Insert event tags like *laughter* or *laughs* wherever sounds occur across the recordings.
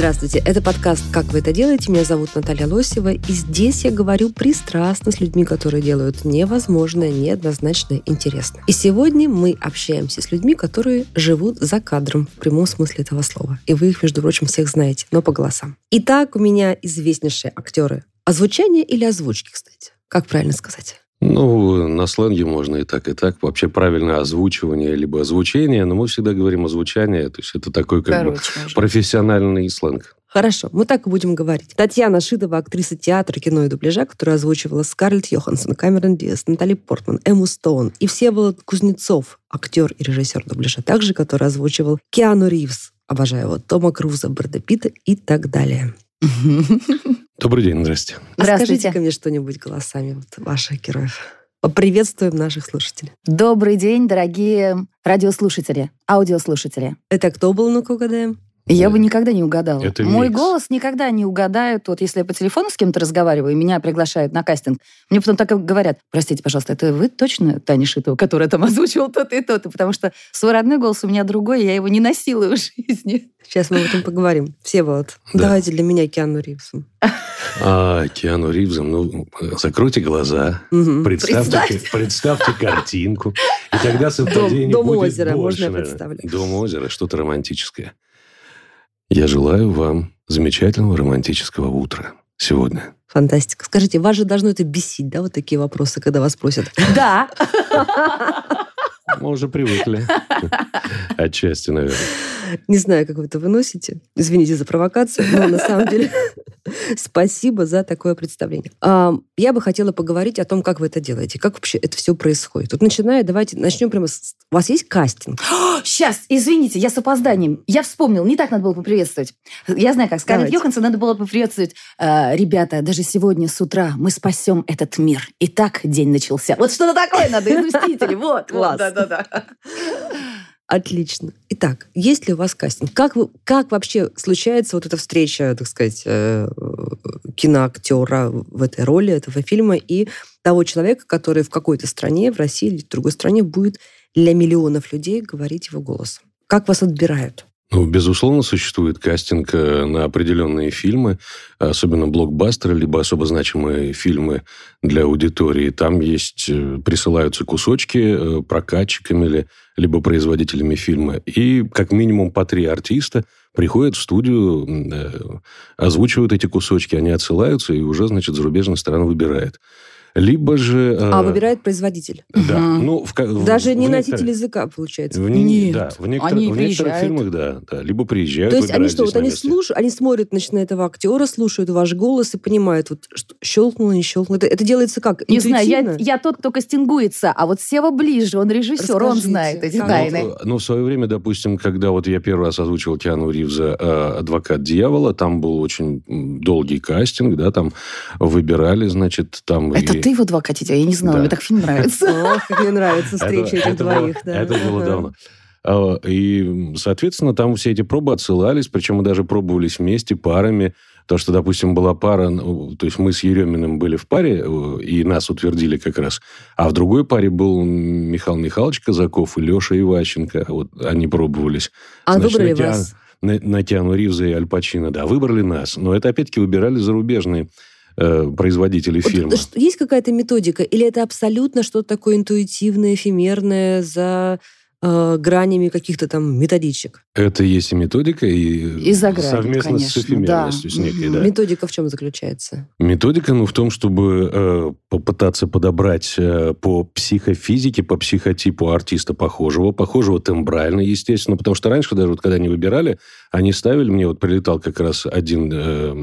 Здравствуйте, это подкаст «Как вы это делаете?». Меня зовут Наталья Лосева, и здесь я говорю пристрастно с людьми, которые делают невозможное, неоднозначное, интересно. И сегодня мы общаемся с людьми, которые живут за кадром в прямом смысле этого слова. И вы их, между прочим, всех знаете, но по голосам. Итак, у меня известнейшие актеры. Озвучание или озвучки, кстати? Как правильно сказать? Ну, на сленге можно и так, и так. Вообще правильное озвучивание, либо озвучение, но мы всегда говорим озвучание, то есть это такой как бы Короче, уже. профессиональный сленг. Хорошо, мы так и будем говорить. Татьяна Шитова, актриса театра, кино и дубляжа, которая озвучивала Скарлетт Йоханссон, Камерон Диас, Натали Портман, Эмму Стоун и Всеволод Кузнецов, актер и режиссер дубляжа, также который озвучивал Киану Ривз, обожаю его, Тома Круза, Брэда Питта и так далее. *laughs* Добрый день, здрасте. А Здравствуйте. скажите ко мне что-нибудь голосами вот ваших героев. Поприветствуем наших слушателей. Добрый день, дорогие радиослушатели, аудиослушатели. Это кто был, ну-ка угадаем? Я бы никогда не угадала. Это Мой микс. голос никогда не угадают. Вот если я по телефону с кем-то разговариваю, и меня приглашают на кастинг, мне потом так и говорят, простите, пожалуйста, это вы точно Таня Шитова, которая там *laughs* озвучивала то-то и то-то? Потому что свой родной голос у меня другой, я его не носила в жизни. Сейчас мы об этом поговорим. Всеволод, Да. давайте для меня Киану Ривзом. А, Киану Ривзом, ну, закройте глаза, Мгм. представьте, Представьте. представьте картинку, и тогда *laughs* совпадение Дом- Дом будет озера, больше, можно я представлю? Дом озера, что-то романтическое. Я желаю вам замечательного романтического утра сегодня. Фантастика. Скажите, вас же должно это бесить, да, вот такие вопросы, когда вас просят? Да. *laughs* Мы уже привыкли. Отчасти, наверное. Не знаю, как вы это выносите. Извините за провокацию, но на самом деле *laughs* спасибо за такое представление. А, Я бы хотела поговорить о том, как вы это делаете, как вообще это все происходит. Вот начиная, давайте начнем прямо с... У вас есть кастинг? *gasps* Сейчас, извините, я с опозданием. Я вспомнил, не так надо было поприветствовать. Я знаю, как Скарлетт Давайте. Йоханссон надо было поприветствовать. «Э, Ребята, даже сегодня с утра мы спасем этот мир. И так день начался. Вот что-то такое надо из «Мстителей». Вот, Класс. Вот, да-да-да. Отлично. Итак, есть ли у вас кастинг? Как, вы, как вообще случается вот эта встреча, так сказать, э, киноактера в этой роли этого фильма и того человека, который в какой-то стране, в России или в другой стране будет для миллионов людей говорить его голосом? Как вас отбирают? Ну, безусловно, существует кастинг э, на определенные фильмы, особенно блокбастеры, либо особо значимые фильмы для аудитории. Там есть, э, присылаются кусочки э, прокатчиками или либо производителями фильма. И как минимум по три артиста приходят в студию, озвучивают эти кусочки, они отсылаются, и уже, значит, зарубежная сторона выбирает. Либо же... э, А выбирает производитель. Да. Мгм. Ну, в в- Даже в не некоторых- носитель языка, получается. в не- Нет, да, в, некотор- они в некоторых фильмах, да, да. Либо приезжают, То есть они что, вот они слушают, они смотрят, значит, на этого актера, слушают ваш голос и понимают, вот что, щелкнуло, не щелкнуло. Это, это делается как? Не знаю, я, Интуитивно? я тот, кто кастингуется, а вот Сева ближе, он режиссер, он Расскажите, знает эти как? тайны. Ну, ну, в свое время, допустим, когда вот я первый раз озвучивал Киану Ривза э, «Адвокат дьявола», там был очень долгий кастинг, да, там выбирали, значит, там... Это и- ты в адвокате, я не знала, Да. мне так фильм нравится. Ох, как мне нравится встреча этих двоих. да. Это было давно. А, И, соответственно, там все эти пробы отсылались, причем мы даже пробовались вместе, парами. То, что, допустим, была пара, ну, то есть мы с Ереминым были в паре, э, и нас утвердили как раз. А в другой паре был Михаил Михайлович Казаков и Леша Иващенко. Вот они пробовались. А Значит, выбрали на Киа- вас? На, на Киану Ривза и Аль Пачино, да, выбрали нас. Но это, опять-таки, выбирали зарубежные э, производители Вот фильма. ш- есть какая-то методика? Или это абсолютно что-то такое интуитивное, эфемерное, за э, гранями каких-то там методичек? Это есть и методика, и, И за гранью, совместно с конечно, эфемерностью, да. с некой, да. Методика в чем заключается? Методика, ну, в том, чтобы э, попытаться подобрать э, по психофизике, по психотипу артиста похожего, похожего тембрально, естественно, потому что раньше даже вот когда они выбирали, они ставили, мне вот прилетал как раз один э,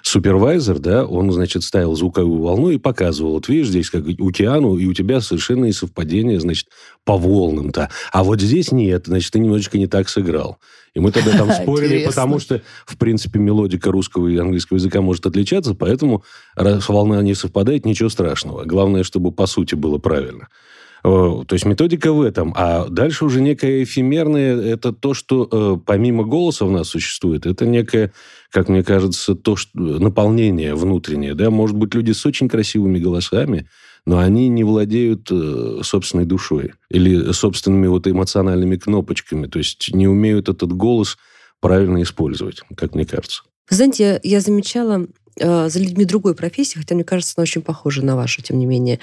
супервайзер, да, он, значит, ставил звуковую волну и показывал, вот видишь, здесь как у Киану, и у тебя совершенные совпадения, значит, по волнам-то. А вот здесь нет, значит, ты немножечко не так сыграл. И мы тогда там *laughs* спорили, потому что, в принципе, мелодика русского и английского языка может отличаться, поэтому раз волна не совпадает, ничего страшного. Главное, чтобы по сути было правильно. То есть методика в этом. А дальше уже некое эфемерное, это то, что э, помимо голоса в нас существует, это некое, как мне кажется, то, что наполнение внутреннее. Да? Может быть, люди с очень красивыми голосами, но они не владеют э, собственной душой или собственными вот эмоциональными кнопочками, то есть не умеют этот голос правильно использовать, как мне кажется. Знаете, я замечала э, за людьми другой профессии, хотя мне кажется, она очень похожа на вашу, тем не менее.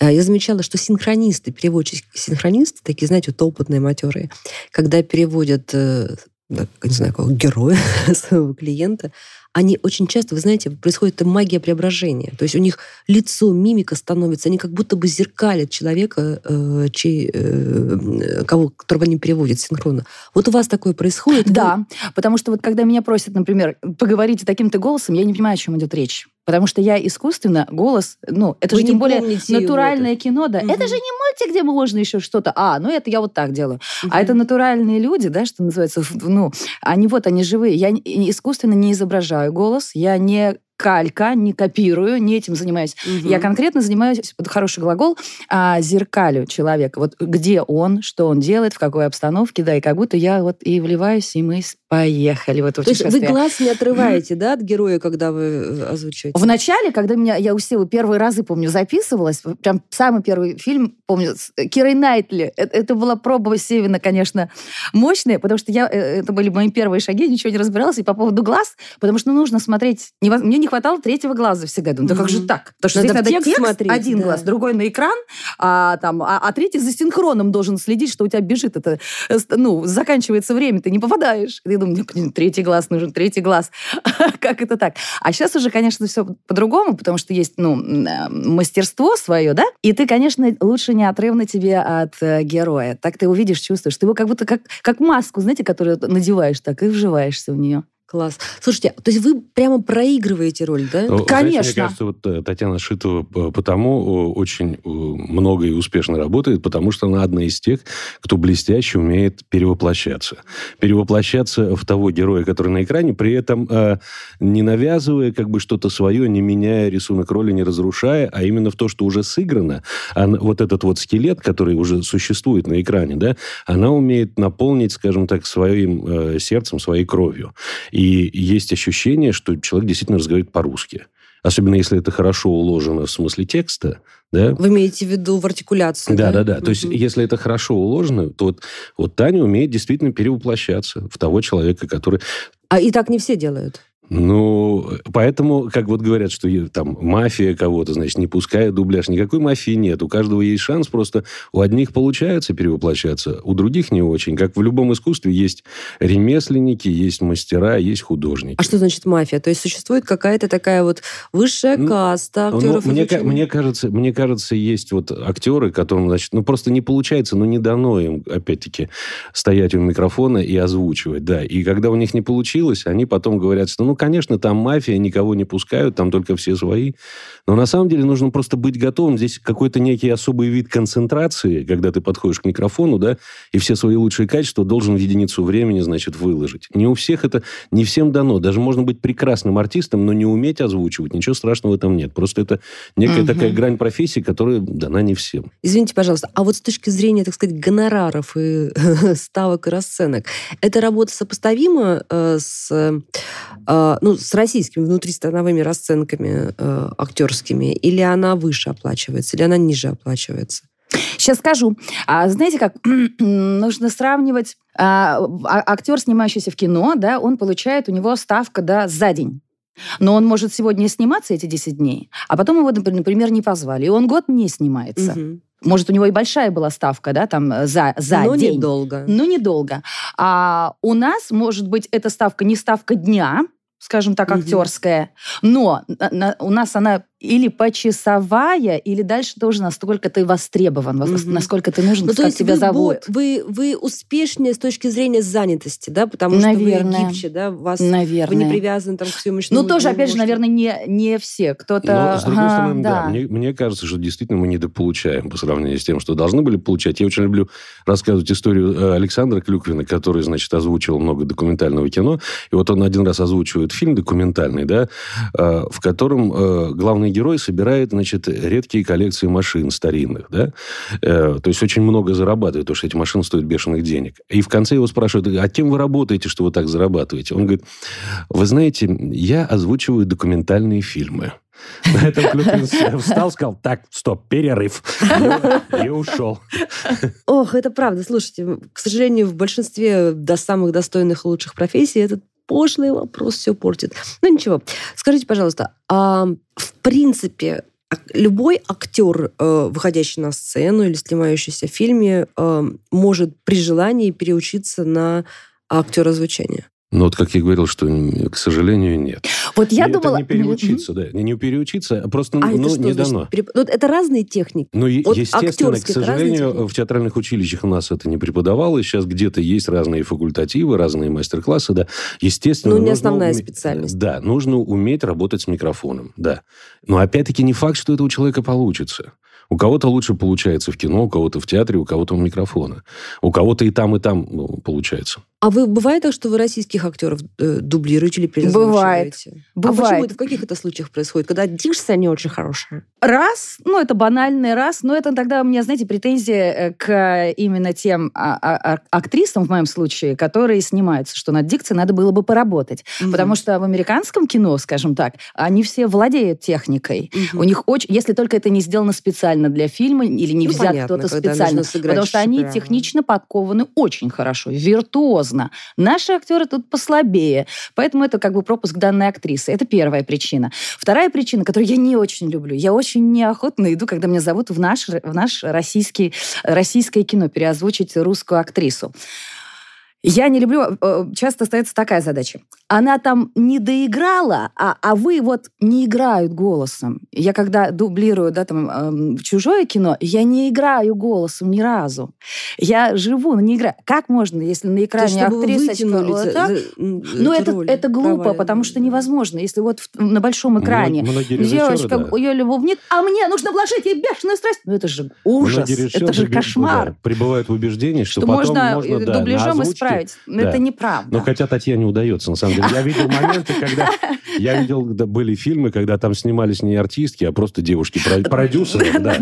Э, я замечала, что синхронисты, переводчики-синхронисты, такие, знаете, вот опытные, матерые, когда переводят э, не знаю, какого героя *laughs* своего клиента, они очень часто, вы знаете, происходит магия преображения. То есть у них лицо, мимика становится, они как будто бы зеркалят человека, э, чей, э, кого, которого они переводят синхронно. Вот у вас такое происходит? Да, вы... потому что вот когда меня просят, например, поговорить таким-то голосом, я не понимаю, о чем идет речь. Потому что я искусственно голос, ну, это Вы же тем более натуральное это. кино, да. Угу. Это же не мультик, где можно еще что-то. А, ну это я вот так делаю. Угу. А это натуральные люди, да, что называется, ну, они вот, они живые. Я искусственно не изображаю голос, я не калька, не копирую, не этим занимаюсь. Угу. Я конкретно занимаюсь, это хороший глагол, а, зеркалю человека. Вот где он, что он делает, в какой обстановке, да, и как будто я вот и вливаюсь, и мы поехали в это То есть вы глаз не отрываете, да, от героя, когда вы э, озвучиваете? Вначале, когда меня, я усила первые разы, помню, записывалась, прям самый первый фильм, помню, с Кирой Найтли. Это, это была проба Севина, конечно, мощная, потому что я, э, это были мои первые шаги, ничего не разбиралась, и по поводу глаз, потому что ну, нужно смотреть, мне не хватало третьего глаза всегда. Думаю, да как же так? Потому что надо здесь надо текст, текст смотреть, один да. глаз, другой на экран, а, там, а, а третий за синхроном должен следить, что у тебя бежит это, э, ну, заканчивается время, ты не попадаешь. И я думаю, третий глаз нужен, третий глаз. *laughs* как это так? А сейчас уже, конечно, все по-другому, потому что есть, ну, э, мастерство свое, да? И ты, конечно, лучше неотрывно тебе от э, героя. Так ты увидишь, чувствуешь. Ты его как будто как, как маску, знаете, которую надеваешь так и вживаешься в нее. Класс. Слушайте, то есть вы прямо проигрываете роль, да? Ну, Конечно. Знаете, мне кажется, вот э, Татьяна Шитова э, потому э, очень много и успешно работает, потому что она одна из тех, кто блестяще умеет перевоплощаться. Перевоплощаться в того героя, который на экране, при этом не навязывая как бы что-то свое, не меняя рисунок роли, не разрушая, а именно в то, что уже сыграно. А вот этот вот скелет, который уже существует на экране, да, она умеет наполнить, скажем так, своим сердцем, своей кровью. И есть ощущение, что человек действительно разговаривает по-русски. Особенно если это хорошо уложено в смысле текста, да? Вы имеете в виду в артикуляции, да? Да, да, да. То есть, если это хорошо уложено, то вот, вот Таня умеет действительно перевоплощаться в того человека, который... А и так не все делают? Ну, поэтому, как вот говорят, что там мафия кого-то, значит, не пускает дубляж. Никакой мафии нет. У каждого есть шанс. Просто у одних получается перевоплощаться, у других не очень. Как в любом искусстве есть ремесленники, есть мастера, есть художники. А что значит мафия? То есть существует какая-то такая вот высшая ну, каста ну, актеров? Ну, мне, мне, кажется, мне кажется, есть вот актеры, которым, значит, ну, просто не получается, но не дано им, опять-таки, стоять у микрофона и озвучивать, да. И когда у них не получилось, они потом говорят, что, ну, конечно, там мафия, никого не пускают, там только все свои. Но на самом деле нужно просто быть готовым. Здесь какой-то некий особый вид концентрации, когда ты подходишь к микрофону, да, и все свои лучшие качества должен в единицу времени, значит, выложить. Не у всех это, не всем дано. Даже можно быть прекрасным артистом, но не уметь озвучивать. Ничего страшного в этом нет. Просто это некая угу. такая грань профессии, которая дана не всем. Извините, пожалуйста, а вот с точки зрения, так сказать, гонораров и *laughs* ставок и расценок, эта работа сопоставима э, с э, ну, с российскими внутристановыми расценками э, актерскими, или она выше оплачивается, или она ниже оплачивается? Сейчас скажу. А, знаете как, *clears throat* нужно сравнивать а, а, актер, снимающийся в кино, да, он получает, у него ставка да, за день. Но он может сегодня сниматься эти 10 дней, а потом его, например, не позвали, и он год не снимается. Угу. Может, у него и большая была ставка, да, там э, за, за Но день. недолго. Но недолго. А у нас, может быть, эта ставка не ставка дня, скажем так, актерская, но на, у нас она или почасовая, или дальше тоже насколько ты востребован, угу. насколько ты нужен, ну, как тебя вы, зовут. Вы, вы успешнее с точки зрения занятости, да, потому наверное. что вы гибче, да, вас, наверное. вы не привязаны там, к съемочному Ну, тоже, опять можете... же, наверное, не, не все. Кто-то... Но, с другой стороны, да. да. Мне, мне кажется, что действительно мы недополучаем по сравнению с тем, что должны были получать. Я очень люблю рассказывать историю э, Александра Клюквина, который, значит, озвучивал много документального кино. И вот он один раз озвучивает фильм документальный, да, э, в котором э, главный главный герой собирает, значит, редкие коллекции машин старинных, да, э, то есть очень много зарабатывает, потому что эти машины стоят бешеных денег. И в конце его спрашивают, а кем вы работаете, что вы так зарабатываете? Он говорит, вы знаете, я озвучиваю документальные фильмы. На этом Клюквин *laughs* встал, сказал, так, стоп, перерыв. И, и ушел. Ох, это правда. Слушайте, к сожалению, в большинстве до самых достойных и лучших профессий этот пошлый вопрос все портит. Ну ничего. Скажите, пожалуйста, а в принципе любой актер, э, выходящий на сцену или снимающийся в фильме, э, может при желании переучиться на актера звучания? Ну, вот как я говорил, что, к сожалению, нет. Вот я это думала... не переучиться, да. Не, переучиться, а просто А ну, это что не значит? дано. Переп- Ну, это разные техники. Ну, Вот естественно, к это сожалению, в театральных училищах у нас это не преподавалось. Сейчас где-то есть разные факультативы, разные мастер-классы, да. Естественно, Ну, не основная уме- специальность. Да, нужно уметь работать с микрофоном, да. Но опять-таки не факт, что это у человека получится. У кого-то лучше получается в кино, у кого-то в театре, у кого-то у микрофона. У кого-то и там, и там ну, получается. А вы бывает так, что вы российских актеров э, дублируете или переозвучиваете? А почему Бывает. это в каких это случаях происходит? Когда дикция не очень хорошая? Раз, ну это банальный раз, но это тогда у меня, знаете, претензии э, к именно тем а, а, а, актрисам, в моем случае, которые снимаются, что над дикцией надо было бы поработать. Потому что в американском кино, скажем так, они все владеют техникой. У них очень, если только это не сделано специально для фильма или не Ну, взят понятно, кто-то специально, потому что они шедеврально. технично подкованы очень хорошо, виртуозно. Наши актеры тут послабее, поэтому это как бы пропуск данной актрисы. Это первая причина. Вторая причина, которую я не очень люблю, я очень неохотно иду, когда меня зовут в наш, в наш российский, российское кино переозвучить русскую актрису. Я не люблю, э, часто остается такая задача. Она там не доиграла, а, а вы вот не играют голосом. Я когда дублирую да, там, эм, чужое кино, я не играю голосом ни разу. Я живу, но не играю. Как можно, если на То есть, экране за- так? за- м, Ну, это, это глупо, права, потому что невозможно. Если вот в- на большом экране девочка, да. ее любовник, а мне нужно вложить ей бешеную страсть. Ну, это же ужас, это же кошмар. да, пребывают в убеждении, что, Что потом можно, можно э, да, дубляжом озвучке- исправить. Но да. это неправда. Ну, хотя Татьяне удается, на самом деле. Я видел моменты, когда... *laughs* Я видел, когда были фильмы, когда там снимались не артистки, а просто девушки-продюсеры, да,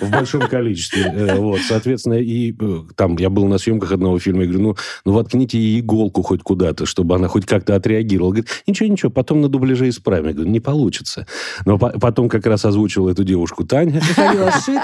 в большом количестве. Э, Вот, соответственно, и э, там я был на съемках одного фильма, я говорю, ну, ну воткните ей иголку хоть куда-то, чтобы она хоть как-то отреагировала. Говорит, ничего, ничего, потом на дубляже исправим. Я говорю, не получится. Но по- потом как раз озвучила эту девушку Таня. И *laughs* Ну, все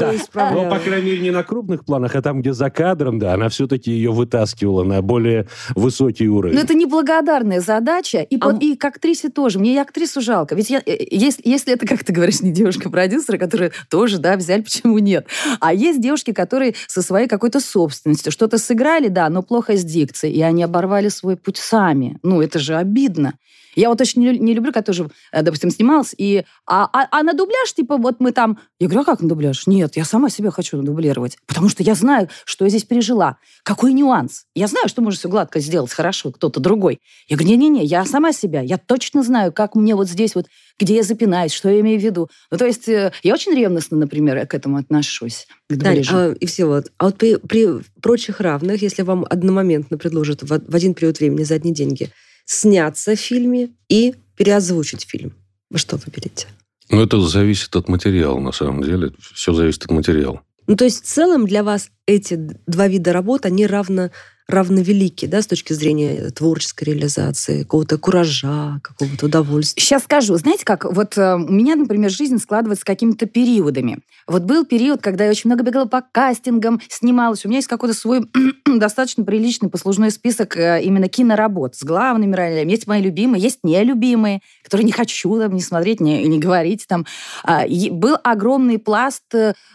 да. исправляла. Но, по крайней мере, не на крупных планах, а там, где за кадром, да, она все-таки ее вытаскивала на более высокий уровень. Но это неблагодарная задача. И, А под- и к актрисе тоже. Мне и актрису жалко. Ведь я, э, если, если это, как ты говоришь, не девушка-продюсера, которая тоже, да, взяли, *laughs* почему нет. А есть девушки, которые со своей какой-то собственностью что-то сыграли, да, но плохо с дикцией, и они оборвали свой путь сами. Ну, это же обидно. Я вот очень не, лю- не люблю, когда тоже, э, допустим, снималась, и... А, а- а на дубляж, типа, вот мы там... Я говорю, а как на дубляж? Нет, я сама себя хочу надублировать. Потому что я знаю, что я здесь пережила. Какой нюанс? Я знаю, что может все гладко сделать хорошо кто-то другой. Я говорю, не-не-не, я сама себя. Я точно знаю, как мне вот здесь вот, где я запинаюсь, что я имею в виду. Ну, то есть э, я очень ревностно, например, к этому отношусь. К дубляжу. а, и все вот. А вот при, при прочих равных, если вам одномоментно предложат в, в один период времени за одни деньги сняться в фильме и переозвучить фильм, вы что выберете? Ну, это зависит от материала, на самом деле. Все зависит от материала. Ну, то есть в целом для вас эти два вида работ, они равно, равновелики, да, с точки зрения творческой реализации, какого-то куража, какого-то удовольствия. Сейчас скажу. Знаете как? Вот э, у меня, например, жизнь складывается какими-то периодами. Вот был период, когда я очень много бегала по кастингам, снималась. У меня есть какой-то свой *clears throat* достаточно приличный послужной список э, именно киноработ с главными ролями. Есть мои любимые, есть нелюбимые, которые не хочу там не смотреть, не, не говорить там. А, и был огромный пласт.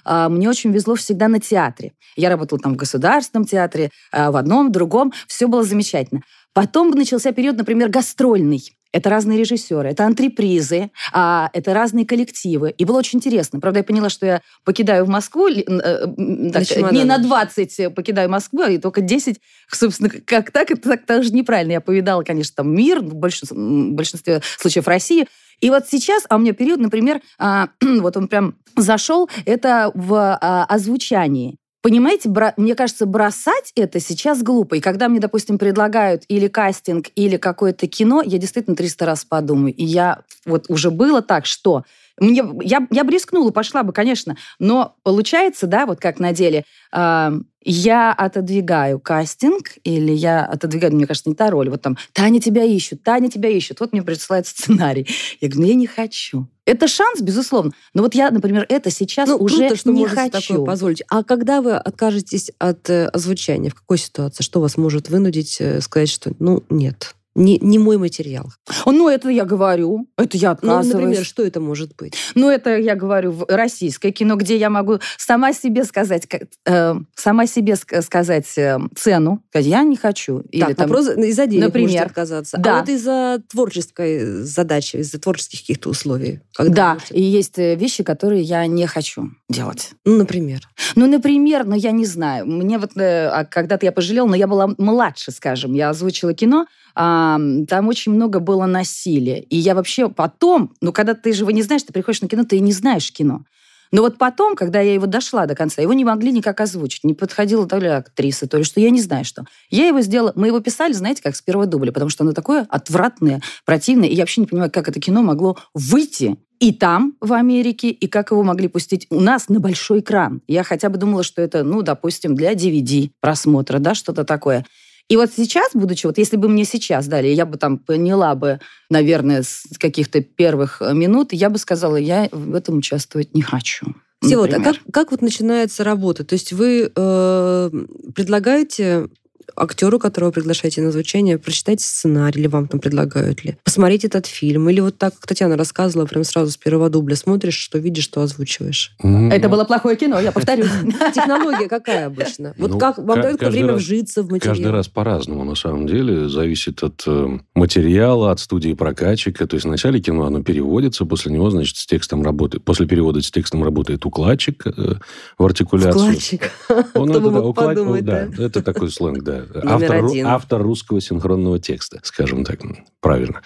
а, Мне очень везло всегда на театре. Я работала там в государственном театре, а, в одном, в другом. Все было замечательно. Потом начался период, например, гастрольный. Это разные режиссеры, это антрепризы, а, это разные коллективы. И было очень интересно. Правда, я поняла, что я покидаю в Москву, э, так, На дней на 20 покидаю Москву, и только 10, собственно, как так, это так тоже неправильно. Я повидала, конечно, там мир, в большинстве, в большинстве случаев России. И вот сейчас, а у меня период, например, а, *clears throat* вот он прям зашел, это в а, озвучании. Понимаете, бра- мне кажется, бросать это сейчас глупо. И когда мне, допустим, предлагают или кастинг, или какое-то кино, я действительно 300 раз подумаю. И я вот уже было так, что Мне, я, я бы рискнула, пошла бы, конечно. Но получается, да, вот как на деле, э, я отодвигаю кастинг, или я отодвигаю, мне кажется, не та роль. Вот там, Таня тебя ищут, Таня тебя ищут. Вот мне присылают *laughs* сценарий. Я говорю, ну я не хочу. Это шанс, безусловно. Но вот я, например, это сейчас Ну, уже круто, что не можете хочу. такое позволить. А когда вы откажетесь от э, озвучания, в какой ситуации? Что вас может вынудить э, сказать, что ну нет, не, не мой материал? Ну, это я говорю, это я Ну, отказываюсь. например, что это может быть? Ну, это я говорю в российское кино, где я могу сама себе сказать, как- э, сама себе ск- сказать э, цену. Сказать, Я не хочу. Или так, там, вопрос из-за денег например. отказаться. Да. А вот из-за творческой задачи, из-за творческих каких-то условий. Когда да, и есть э, вещи, которые я не хочу делать. Ну, например. Ну, например, ну, я не знаю. Мне вот э, а когда-то я пожалела, но я была младше, скажем. Я озвучила кино, а, там очень много было насилия. И я вообще потом, ну, когда ты же его не знаешь, ты приходишь на кино, ты и не знаешь кино. Но вот потом, когда я его дошла до конца, его не могли никак озвучить. Не подходила то ли актриса, то ли что, я не знаю что. Я его сделала... Мы его писали, знаете, как с первого дубля, потому что оно такое отвратное, противное, и я вообще не понимаю, как это кино могло выйти и там, в Америке, и как его могли пустить у нас на большой экран. Я хотя бы думала, что это, ну, допустим, для DVD просмотра, да, что-то такое. И вот сейчас, будучи, вот если бы мне сейчас дали, я бы там поняла бы, наверное, с каких-то первых э, минут, я бы сказала, я в этом участвовать не хочу. Всеволод, а например. как, как вот начинается работа? То есть вы э, предлагаете актеру, которого приглашаете на звучание, прочитать сценарий, или вам там предлагают ли, посмотреть этот фильм, или вот так, как Татьяна рассказывала, прям сразу с первого дубля смотришь, что видишь, что озвучиваешь. Это было плохое кино, я *laughs* повторюсь. Технология какая обычно? Вот Ну, как вам дают время вжиться в материал? Каждый раз по-разному, на самом деле. Зависит от э, материала, от студии прокатчика. То есть вначале кино, оно переводится, после него, значит, с текстом работает. После перевода с текстом работает укладчик э, в артикуляцию. Вкладчик. Он Кто это, да? это такой сленг, да. Номер Автор, один. автор русского синхронного текста, скажем так, правильно.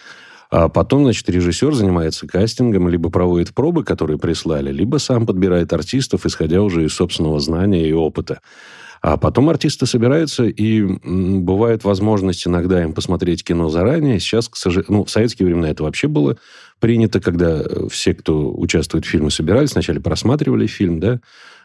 А потом, значит, режиссер занимается кастингом, либо проводит пробы, которые прислали, либо сам подбирает артистов, исходя уже из собственного знания и опыта. А потом артисты собираются, и бывает возможность иногда им посмотреть кино заранее. Сейчас, к сожалению, ну, в советские времена это вообще было принято, когда э, все, кто участвует в фильме, собирались, сначала просматривали фильм, да,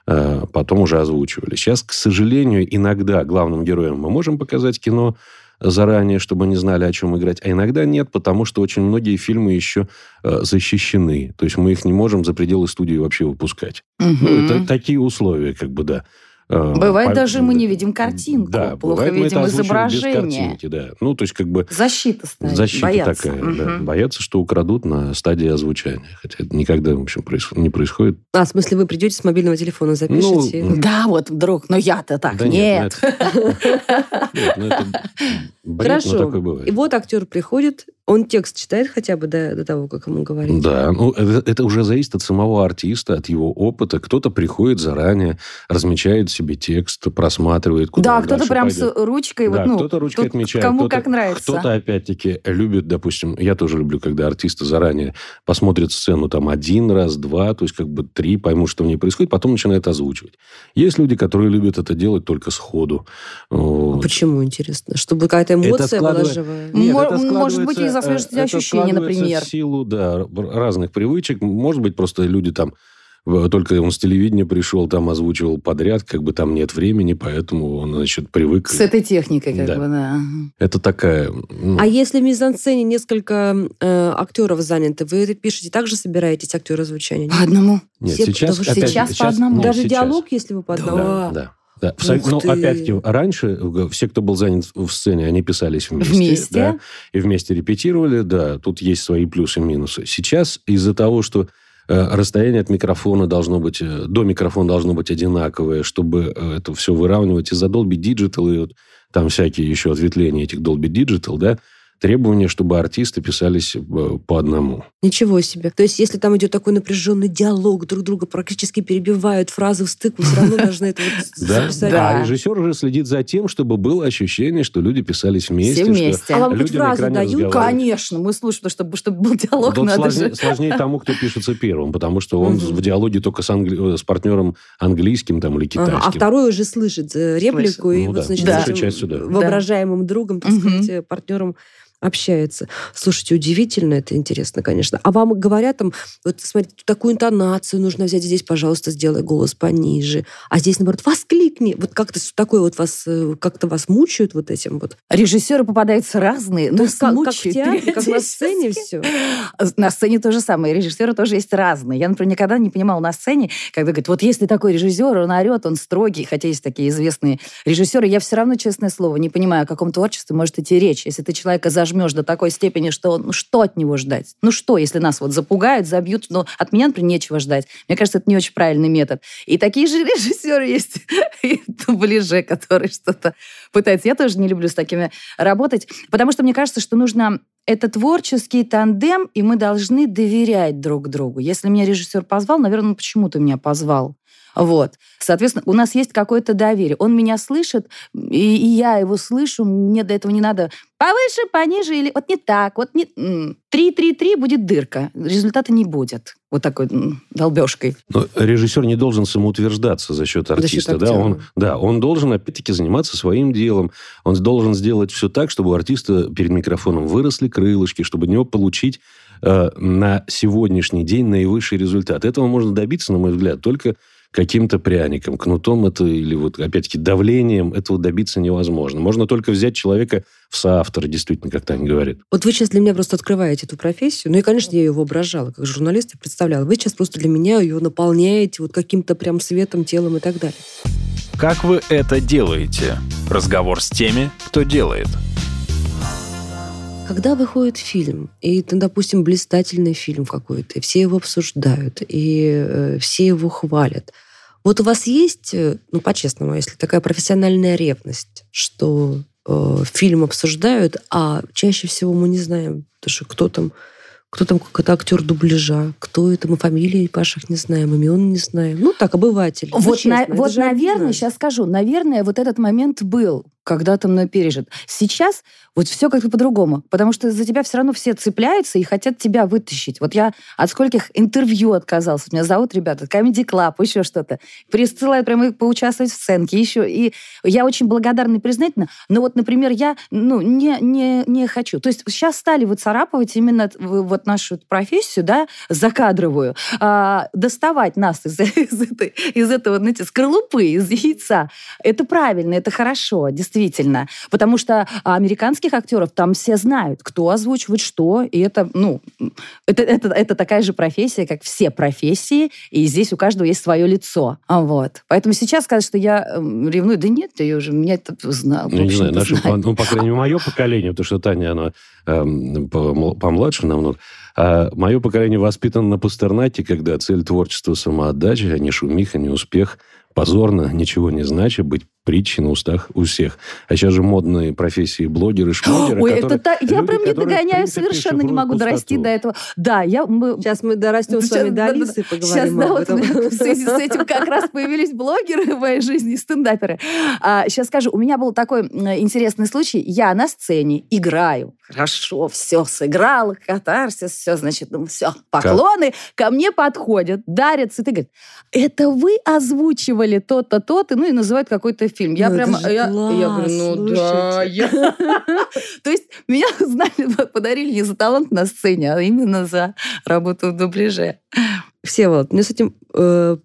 а потом уже озвучивали. Сейчас, к сожалению, иногда главным героям мы можем показать кино заранее, чтобы они знали, о чем играть, а иногда нет, потому что очень многие фильмы еще э, защищены. То есть мы их не можем за пределы студии вообще выпускать. Ну, Мгм. это такие условия, как бы, да. Э, Бывает, по- даже мы не видим картинку, Да, плохо бывает, мы видим это озвучиваем без изображение. картинки, да. Ну, то есть, как бы, Защита стоит. защита боятся. такая, да. Мгм. Боятся, что украдут на стадии озвучания. Хотя это никогда, в общем, проис- не происходит. А, в смысле, вы придете с мобильного телефона, запишите? Ну, Да, вот вдруг, но я-то так, Да нет. ну Нет, ну это бред, Хорошо. но такое бывает. И вот актер приходит, он текст читает хотя бы до, до того, как ему говорить? Да, ну это, это уже зависит от самого артиста, от его опыта. Кто-то приходит заранее, размечает себе текст, просматривает, куда Да, он кто-то прям пойдет. с ручкой, Да, вот, ну, кто-то ручкой тут отмечает, кому кто-то- как нравится. Кто-то, опять-таки, любит, допустим, я тоже люблю, когда артисты заранее посмотрят сцену там один раз, два, то есть как бы три, поймут, что в ней происходит, потом начинают озвучивать. Есть люди, которые любят это делать только сходу. А Вот. Почему, интересно? Чтобы какая-то эмоция была живая? М- Мо- это может быть, складывается, э, свежести это ощущений, складывается например. силу, да, разных привычек. Может быть, просто люди там только он с телевидения пришел, там озвучивал подряд, как бы там нет времени, поэтому он, значит, привык. С этой техникой, как Да. бы, да. Это такая... ну, А если в мизансцене несколько э, актеров заняты, вы это пишете, также собираетесь актеры звучания? По одному. нет, все- сейчас... опять- сейчас по одному? нет, Даже сейчас. диалог, если вы по одному? Да, да. Да, В Ух но ты. опять-таки, раньше все, кто был занят в сцене, они писались вместе. Вместе? да, и вместе репетировали, да, тут есть свои плюсы и минусы. Сейчас из-за того, что э, расстояние от микрофона должно быть, э, до микрофона должно быть одинаковое, чтобы э, это все выравнивать из-за Dolby Digital и вот там всякие еще ответвления этих Dolby Digital, да, требования, чтобы артисты писались э, по одному. Ничего себе. То есть, если там идет такой напряженный диалог, друг друга практически перебивают, фразы в стык, вы все равно *laughs* должны это вот Да? записать. Да. А режиссер уже следит за тем, чтобы было ощущение, что люди писались вместе. Все вместе. А вам хоть фразы дают? Конечно, мы слушаем, чтобы, чтобы был диалог, надо сложнее, же. сложнее тому, кто пишется первым, потому что он в диалоге только с, с партнером английским там, или Ага, китайским. а второй уже слышит э, реплику, и Ну вот, значит, сюда. воображаемым другом, так сказать, э, партнером общается. Слушайте, удивительно это интересно, конечно. А вам говорят там, вот смотрите, такую интонацию нужно взять здесь, пожалуйста, сделай голос пониже, а здесь, наоборот, воскликни. Вот как-то такое вот вас, э, как-то вас мучают вот этим вот. Режиссеры попадаются разные, но есть как, как в театре, как на сцене все. На сцене то же самое. Режиссеры тоже есть разные. Я, например, никогда не понимала на сцене, когда говорят, вот если такой режиссер, он орет, он строгий, хотя есть такие известные режиссеры, я все равно, честное слово, не понимаю, о каком творчестве может идти речь. Если ты человека зажмешь до такой степени, что ну что от него ждать? Ну что, если нас вот запугают, забьют, но от меня, например, нечего ждать. Мне кажется, это не очень правильный метод. И такие же *laughs* режиссеры есть *laughs* и дубляже, которые что-то пытаются. Я тоже не люблю с такими работать, потому что мне кажется, что нужно это творческий тандем, и мы должны доверять друг другу. Если меня режиссер позвал, наверное, ну почему ты меня позвал? Вот. Соответственно, у нас есть какое-то доверие. Он меня слышит, и, и я его слышу. Мне для этого не надо повыше, пониже, или вот не так, вот не... м, 3-3-3 будет дырка. Результата не будет. Вот такой долбежкой. Но режиссер не должен самоутверждаться за счет артиста. да? актера. Он, да, он должен, опять-таки, заниматься своим делом. Он должен сделать все так, чтобы у артиста перед микрофоном выросли крылышки, чтобы у него получить э, на сегодняшний день наивысший результат. Этого можно добиться, на мой взгляд, только каким-то пряником, кнутом это или вот опять-таки давлением этого добиться невозможно. Можно только взять человека в соавтор, действительно, как Таня говорит. Вот вы сейчас для меня просто открываете эту профессию. Ну и, конечно, я ее воображала, как журналист, я представляла. Вы сейчас просто для меня ее наполняете вот каким-то прям светом, телом и так далее. Как вы это делаете? Разговор с теми, кто делает. Когда выходит фильм, и, ну, допустим, блистательный фильм какой-то, и все его обсуждают, и э, все его хвалят, вот у вас есть, э, ну, по-честному, если такая профессиональная ревность, что э, фильм обсуждают, а чаще всего мы не знаем, даже кто там, кто там какой-то актер дубляжа, кто это, мы фамилии ваших не знаем, имен не знаем. Ну, так, обыватель. Ну, Вот, честно, на- вот наверное, обидно. сейчас скажу, наверное, вот этот момент был когда-то мной пережит. Сейчас вот все как-то по-другому, потому что за тебя все равно все цепляются и хотят тебя вытащить. Вот я от скольких интервью отказался. Меня зовут ребята, Comedy Club, еще что-то. Присылают прямо их поучаствовать в сценке еще. И я очень благодарна и признательна. Но вот, например, я ну, не, не, не хочу. То есть сейчас стали выцарапывать именно вот нашу профессию, да, закадровую, а, доставать нас из, из этой, из этого, знаете, скорлупы, из яйца. Это правильно, это хорошо. Потому что американских актеров там все знают, кто озвучивает что, и это, ну, это, это, это такая же профессия, как все профессии, и здесь у каждого есть свое лицо. А Вот. Поэтому сейчас сказать, что я эм, ревную, да нет, я уже, меня это знал. Ну, не знаю, наше, ну, по крайней мере, мое поколение, потому что Таня, она по- помладше намного, а мое поколение воспитано на Пастернаке, когда цель творчества самоотдача, а не шумиха, не успех, позорно, ничего не значит, быть притчей на устах у всех. А сейчас же модные профессии блогеры, шмогеры, Ой, которые- это та- я люди, прям не догоняю совершенно, не могу дорасти до этого. Да, я... Мы, Сейчас мы дорастем с Сейчас, вами до да, да, Алисы и Сейчас, поговорим да, об вот этом. в связи с этим как раз появились блогеры в моей жизни, и стендаперы. А, сейчас скажу, у меня был такой интересный случай. Я на сцене играю. Хорошо, все сыграла, катарсис, все, значит, ну, все, поклоны. Ко мне подходят, дарят цветы, говорят, это вы озвучивали то-то, то-то, ну и называют какой-то фильм. Я Ну, это прям, же я, я класс, говорю, ну да, слушайте. я... *laughs* То есть меня *laughs* знали, подарили не за талант на сцене, а именно за работу в дубляже. Всеволод, у меня с этим э,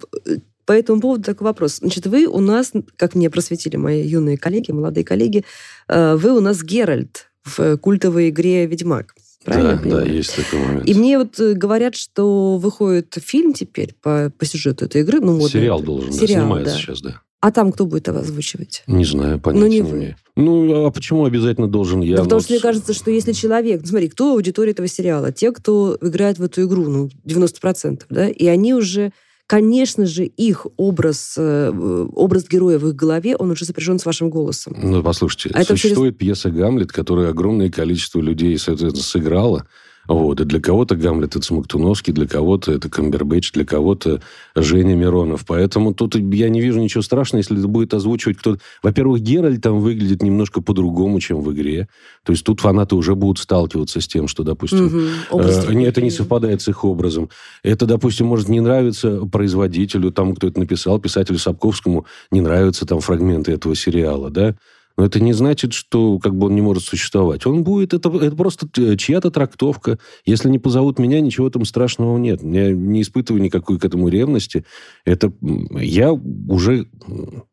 по этому поводу такой вопрос. Значит, вы у нас, как мне просветили мои юные коллеги, молодые коллеги, э, вы у нас Геральт в культовой игре «Ведьмак». Правильно я Да, да, есть такой момент. И мне вот э, говорят, что выходит фильм теперь по, по сюжету этой игры. Ну, модный. Сериал должен, да, Сериал, снимается да. сейчас, да. А там кто будет озвучивать? Не знаю, понятия Ну, не не, имею. Ну, а почему обязательно должен я? Да потому Вот что мне кажется, что если человек... Ну, смотри, кто аудитория этого сериала? Те, кто играет в эту игру, ну, 90%, да? И они уже... Конечно же, их образ, э, образ героя в их голове, он уже сопряжен с вашим голосом. Ну, послушайте, А это через- существует пьеса «Гамлет», которую огромное количество людей, соответственно, сыграло. Вот. И для кого-то Гамлет это Смоктуновский, для кого-то это Камбербэтч, для кого-то Женя Миронов. Поэтому тут я не вижу ничего страшного, если это будет озвучивать кто-то. Во-первых, Геральт там выглядит немножко по-другому, чем в игре. То есть тут фанаты уже будут сталкиваться с тем, что, допустим. Образ Э, не, это не совпадает с их образом. Это, допустим, может не нравиться производителю, тому, кто это написал, писателю Сапковскому, не нравятся там фрагменты этого сериала, да? Но это не значит, что как бы он не может существовать. Он будет, это, это просто чья-то трактовка. Если не позовут меня, ничего там страшного нет. Я не испытываю никакой к этому ревности. Это я уже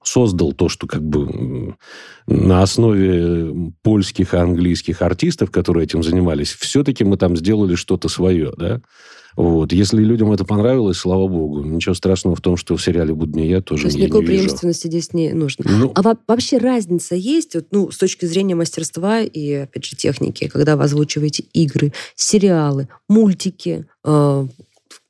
создал то, что как бы на основе польских и английских артистов, которые этим занимались, все-таки мы там сделали что-то свое, да. Вот. Если людям это понравилось, слава богу. Ничего страшного в том, что в сериале «Буду не я» тоже То есть я никакой не вижу. преемственности здесь не нужно. Ну, А во- вообще разница есть, вот, ну, с точки зрения мастерства и, опять же, техники, когда вы озвучиваете игры, сериалы, мультики, э,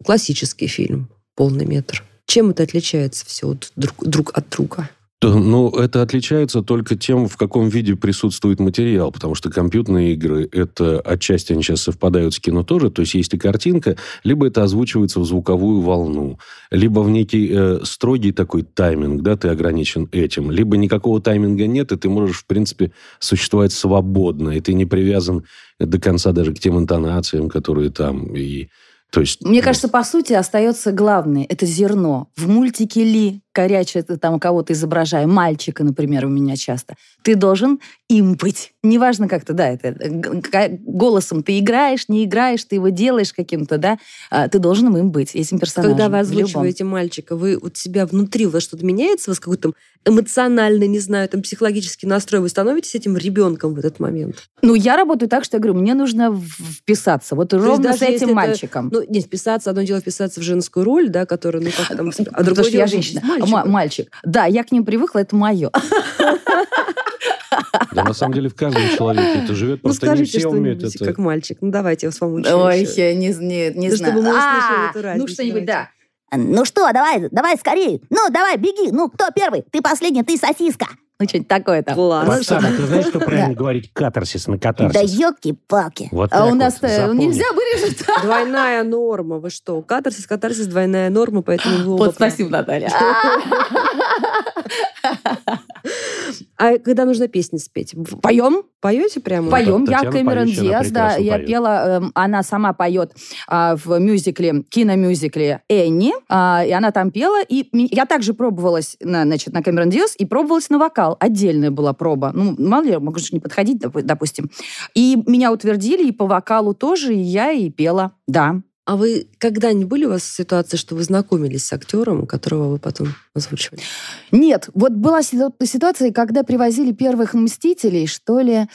классический фильм, полный метр? Чем это отличается все вот друг, друг от друга? Ну, это отличается только тем, в каком виде присутствует материал, потому что компьютерные игры, это отчасти они сейчас совпадают с кино тоже, то есть есть и картинка, либо это озвучивается в звуковую волну, либо в некий э, строгий такой тайминг, да, ты ограничен этим, либо никакого тайминга нет, и ты можешь, в принципе, существовать свободно, и ты не привязан до конца даже к тем интонациям, которые там, и то есть... Мне кажется, по сути, остается главное. Это зерно. В мультике Ли, коряче, ты там кого-то изображая, мальчика, например, у меня часто, ты должен им быть. Неважно как-то, да, это г- голосом ты играешь, не играешь, ты его делаешь каким-то, да, а, ты должен им быть, этим персонажем. Когда вы озвучиваете мальчика, вы у себя внутри у вас что-то меняется, у вас какой-то там эмоциональный, не знаю, там психологический настрой, вы становитесь этим ребенком в этот момент? Ну, я работаю так, что я говорю, мне нужно вписаться. Вот есть ровно с этим это, мальчиком. Ну, не вписаться, одно дело вписаться в женскую роль, да, которая, ну, как там, а Потому другое дело я женщина. Мальчиком. Ма- мальчик. Да, я к ним привыкла, это мое. Да, на самом деле в каждом человеке это живет, Ну, просто не скажите все умеют это. как мальчик. Ну, давайте я вас помучу Ой, еще. я не, не, не Да знаю. чтобы мы услышали А, эту Ну, разницу, что-нибудь, да. Ну что, давай, давай скорее. Ну, давай, беги. Ну, кто первый? Ты последний, ты сосиска. Ну, что-нибудь такое там. Класс. Оксана, ты знаешь, что правильно говорить? Катарсис на Да катарсис. елки-палки. Вот А у вот, нас запомни. нельзя вырежет. *laughs* Двойная норма, вы что? Катарсис, катарсис, двойная норма, поэтому *gasps* Вот спасибо, Наталья. *laughs* *laughs* А когда нужно песни спеть? Поем? Поете прямо? Поем. Я Кэмерон Диас, да. Я поет. пела, эм, она сама поет а, в мюзикле, киномюзикле «Энни». а, и она там пела. И я также пробовалась на, значит, на Кэмерон Диас и пробовалась на вокал. Отдельная была проба. Ну, мало ли, могу же не подходить, доп- допустим. И меня утвердили и по вокалу тоже, и я и пела. Да. А вы когда-нибудь были у вас ситуация, что вы знакомились с актером, которого вы потом озвучивали? Нет, вот была ситу- ситуация, когда привозили первых «Мстителей», что ли,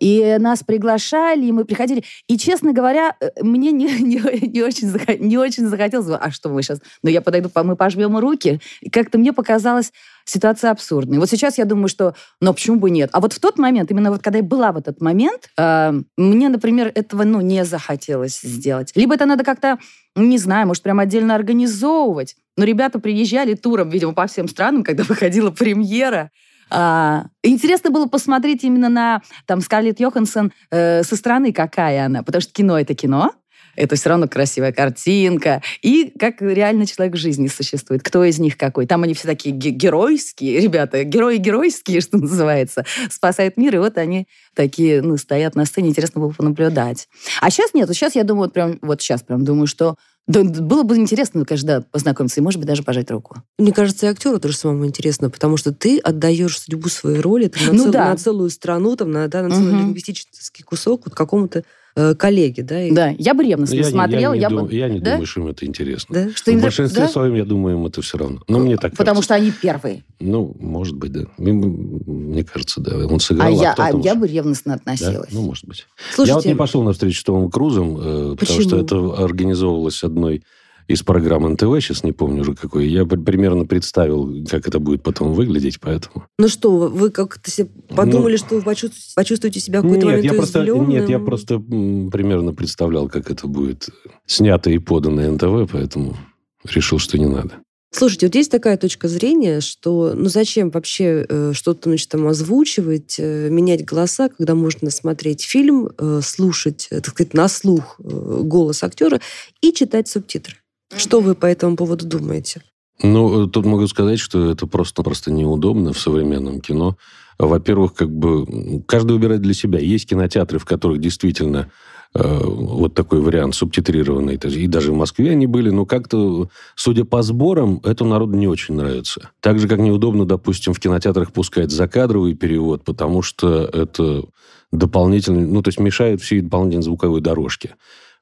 и нас приглашали, и мы приходили. И, честно говоря, э, мне не, *laughs* не, не очень, не очень захотелось, а что мы сейчас, ну я подойду, по- мы пожмем руки. И как-то мне показалась ситуация абсурдной. Вот сейчас я думаю, что, ну почему бы нет? А вот в тот момент, именно вот когда я была в этот момент, э, мне, например, этого, ну, не захотелось сделать. Либо это надо как-то, не знаю, может, прям отдельно организовывать. Но ребята приезжали туром, видимо, по всем странам, когда *laughs* выходила премьера. А, интересно было посмотреть именно на там Скарлетт Йоханссон э, со стороны, какая она, потому что кино это кино, это все равно красивая картинка. И как реально человек в жизни существует. Кто из них какой. Там они все такие ге- геройские, *laughs* ребята, герои геройские, *laughs* что называется, спасают мир. И вот они такие, ну, стоят на сцене. Интересно было понаблюдать. А сейчас нет. Сейчас я думаю, вот прям, вот сейчас прям думаю, что да, было бы интересно, конечно, да, познакомиться и, может быть, даже пожать руку. Мне кажется, и актеру тоже самому интересно, потому что ты отдаешь судьбу своей роли там, на, Ну цел- да. на целую страну, там, на, да, на целый Мгм. лингвистический кусок вот какому-то э, коллеге, да? и- Да, я бы ревностно Я, не- смотрела. я, не я дум- бы... я не Да? думаю, что им это интересно. Да? Что в им- большинстве да? своем, я думаю, им это все равно. Но мне так Потому кажется. что они первые. Ну, может быть, да. Мне кажется, да. Он сыграл, А а, я, а там я бы ревностно Да? относилась. Ну, может быть. Слушайте, Я вот не пошел на встречу с Томом Крузом, э, потому что это организовывалось одной из программ НТВ, сейчас не помню уже какой. Я при- примерно представил, как это будет потом выглядеть, поэтому... ну что, вы- как-то себе подумали, что вы почувствуете, почувствуете себя в какой-то Нет, момент я просто, нет, я просто примерно представлял, как это будет снято и подано НТВ, поэтому решил, что не надо. Слушайте, вот есть такая точка зрения, что ну зачем вообще э, что-то значит, там озвучивать, э, менять голоса, когда можно смотреть фильм, э, слушать, э, так сказать, на слух э, голос актера и читать субтитры. Что вы по этому поводу думаете? Ну, тут могу сказать, что это просто-просто неудобно в современном кино. Во-первых, как бы каждый выбирает для себя. Есть кинотеатры, в которых действительно э, вот такой вариант субтитрированный. И даже в Москве они были, но как-то, судя по сборам, это народу не очень нравится. Так же, как неудобно, допустим, в кинотеатрах пускать закадровый перевод, потому что это дополнительный, ну, то есть мешает всей дополнительной звуковой дорожке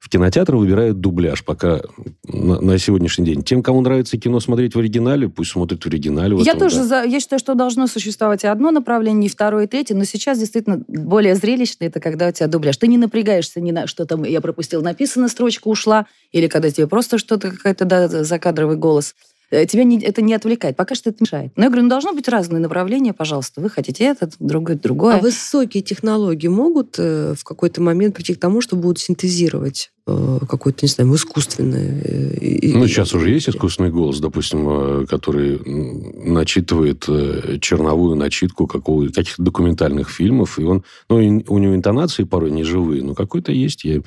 в кинотеатр выбирают дубляж пока на, на сегодняшний день. Тем, кому нравится кино смотреть в оригинале, пусть смотрят в оригинале. В я этом, тоже да. за, я считаю, что должно существовать и одно направление, и второе, и третье, но сейчас действительно более зрелищно это когда у тебя дубляж. Ты не напрягаешься ни на что там, я пропустил, написано, строчка ушла, или когда тебе просто что-то какая-то да, закадровый голос. Э, тебя не, это не отвлекает. Пока что это мешает. Но я говорю, ну должно быть разные направления, пожалуйста. Вы хотите это, другое, другое. А высокие технологии могут э, в какой-то момент прийти к тому, что будут синтезировать э, какое-то, не знаю, искусственное. э, Ну, сейчас уже есть искусственный голос, допустим, э, который начитывает черновую начитку какого, каких-то документальных фильмов, и он, ну, и у него интонации порой не живые, но какой-то есть, я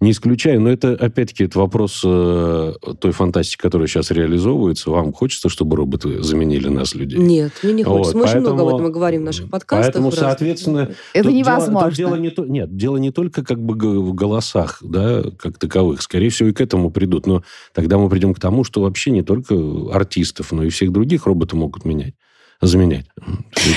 не исключаю. Но это, опять-таки, это вопрос той фантастики, которая сейчас реализовывается. Вам хочется, чтобы роботы заменили нас, людей? Нет, мне не хочется. Вот, Мы очень много об поэтому- этом говорим в наших подкастах. Поэтому, соответственно, Это Тут невозможно. Дело, тут дело не то, нет, дело не только как бы в голосах, да, как таковых. Скорее всего, и к этому придут. Но тогда мы придем к тому, что вообще не только артистов, но и всех других роботы могут менять, заменять.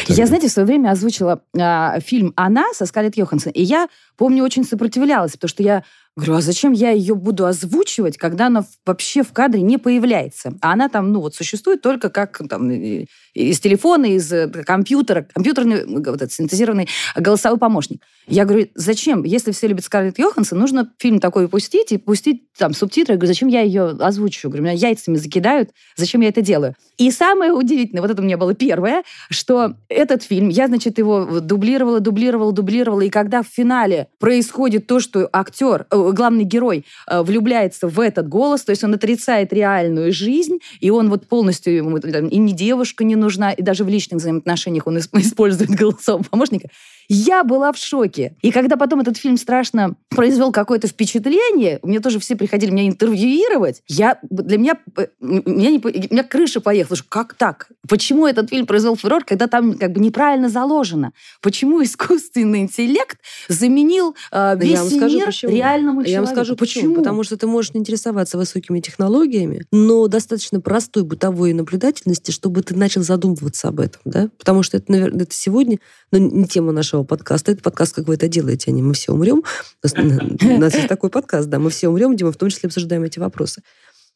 Я, знаете, в свое время озвучила а, фильм «Она» со Скарлетт Йоханссон, и я, помню, очень сопротивлялась, потому что я говорю, а зачем я ее буду озвучивать, когда она вообще в кадре не появляется? А она там, ну, вот существует только как там из телефона, из э, компьютера, компьютерный, вот этот синтезированный голосовой помощник. Я говорю, зачем? Если все любят Скарлетт Йоханссон, нужно фильм такой пустить и пустить там субтитры. Я говорю, зачем я ее озвучу? Говорю, меня яйцами закидают, зачем я это делаю? И самое удивительное, вот это у меня было первое, что этот фильм, я, значит, его дублировала, дублировала, дублировала, и когда в финале происходит то, что актер, э, главный герой э, влюбляется в этот голос, то есть он отрицает реальную жизнь, и он вот полностью, ему и не девушка не нужна, и даже в личных взаимоотношениях он исп- *laughs* использует голосового помощника. Я была в шоке. И когда потом этот фильм страшно произвел какое-то впечатление, мне тоже все приходили меня интервьюировать, я, для меня, э, меня, не, меня крыша поехала. Как так? Почему этот фильм произвел фурор, когда там как бы неправильно заложено? Почему *laughs* искусственный интеллект заменил э, я весь вам скажу, мир почему. реальному Я человеку? вам скажу почему. Потому что ты можешь интересоваться высокими технологиями, но достаточно простой бытовой наблюдательности, чтобы ты начал задумываться об этом, да? Потому что это, наверное, это сегодня, но не тема нашего подкаста. Это подкаст, как вы это делаете, не мы все умрем. *laughs* У нас есть такой подкаст, да, мы все умрем, где мы в том числе обсуждаем эти вопросы.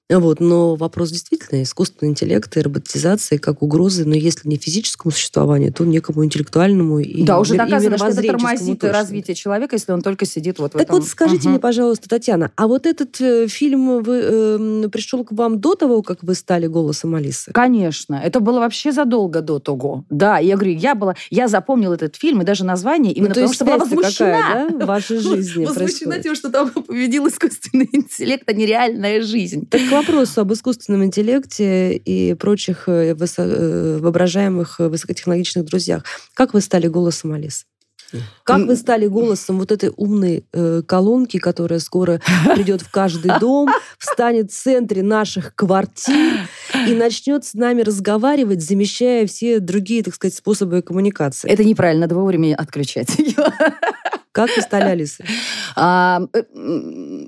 Вот, но вопрос действительно искусственный интеллект и роботизация как угрозы, но если не физическому существованию, то некому интеллектуальному и Да, уже доказано, что это тормозит точно. развитие человека, если он только сидит вот в Так этом. вот, скажите Мгм. мне, пожалуйста, Татьяна, а вот этот э, фильм вы, э, пришел к вам до того, как вы стали голосом Алисы? Конечно, это было вообще задолго до того. Да, я говорю, я была, я запомнила этот фильм и даже название именно ну, то потому, есть что была возмущена. какая, да, в вашей *laughs* жизни Возмущена тем, что там *laughs* победил искусственный интеллект, а не реальная жизнь. Так вопросу об искусственном интеллекте и прочих э, высо- э, воображаемых э, высокотехнологичных друзьях. Как вы стали голосом Алисы? Как вы стали голосом вот этой умной э, колонки, которая скоро придет в каждый дом, встанет в центре наших квартир и начнет с нами разговаривать, замещая все другие, так сказать, способы коммуникации? Это неправильно, надо вовремя отключать ее. Как вы стали Алисой? А, э,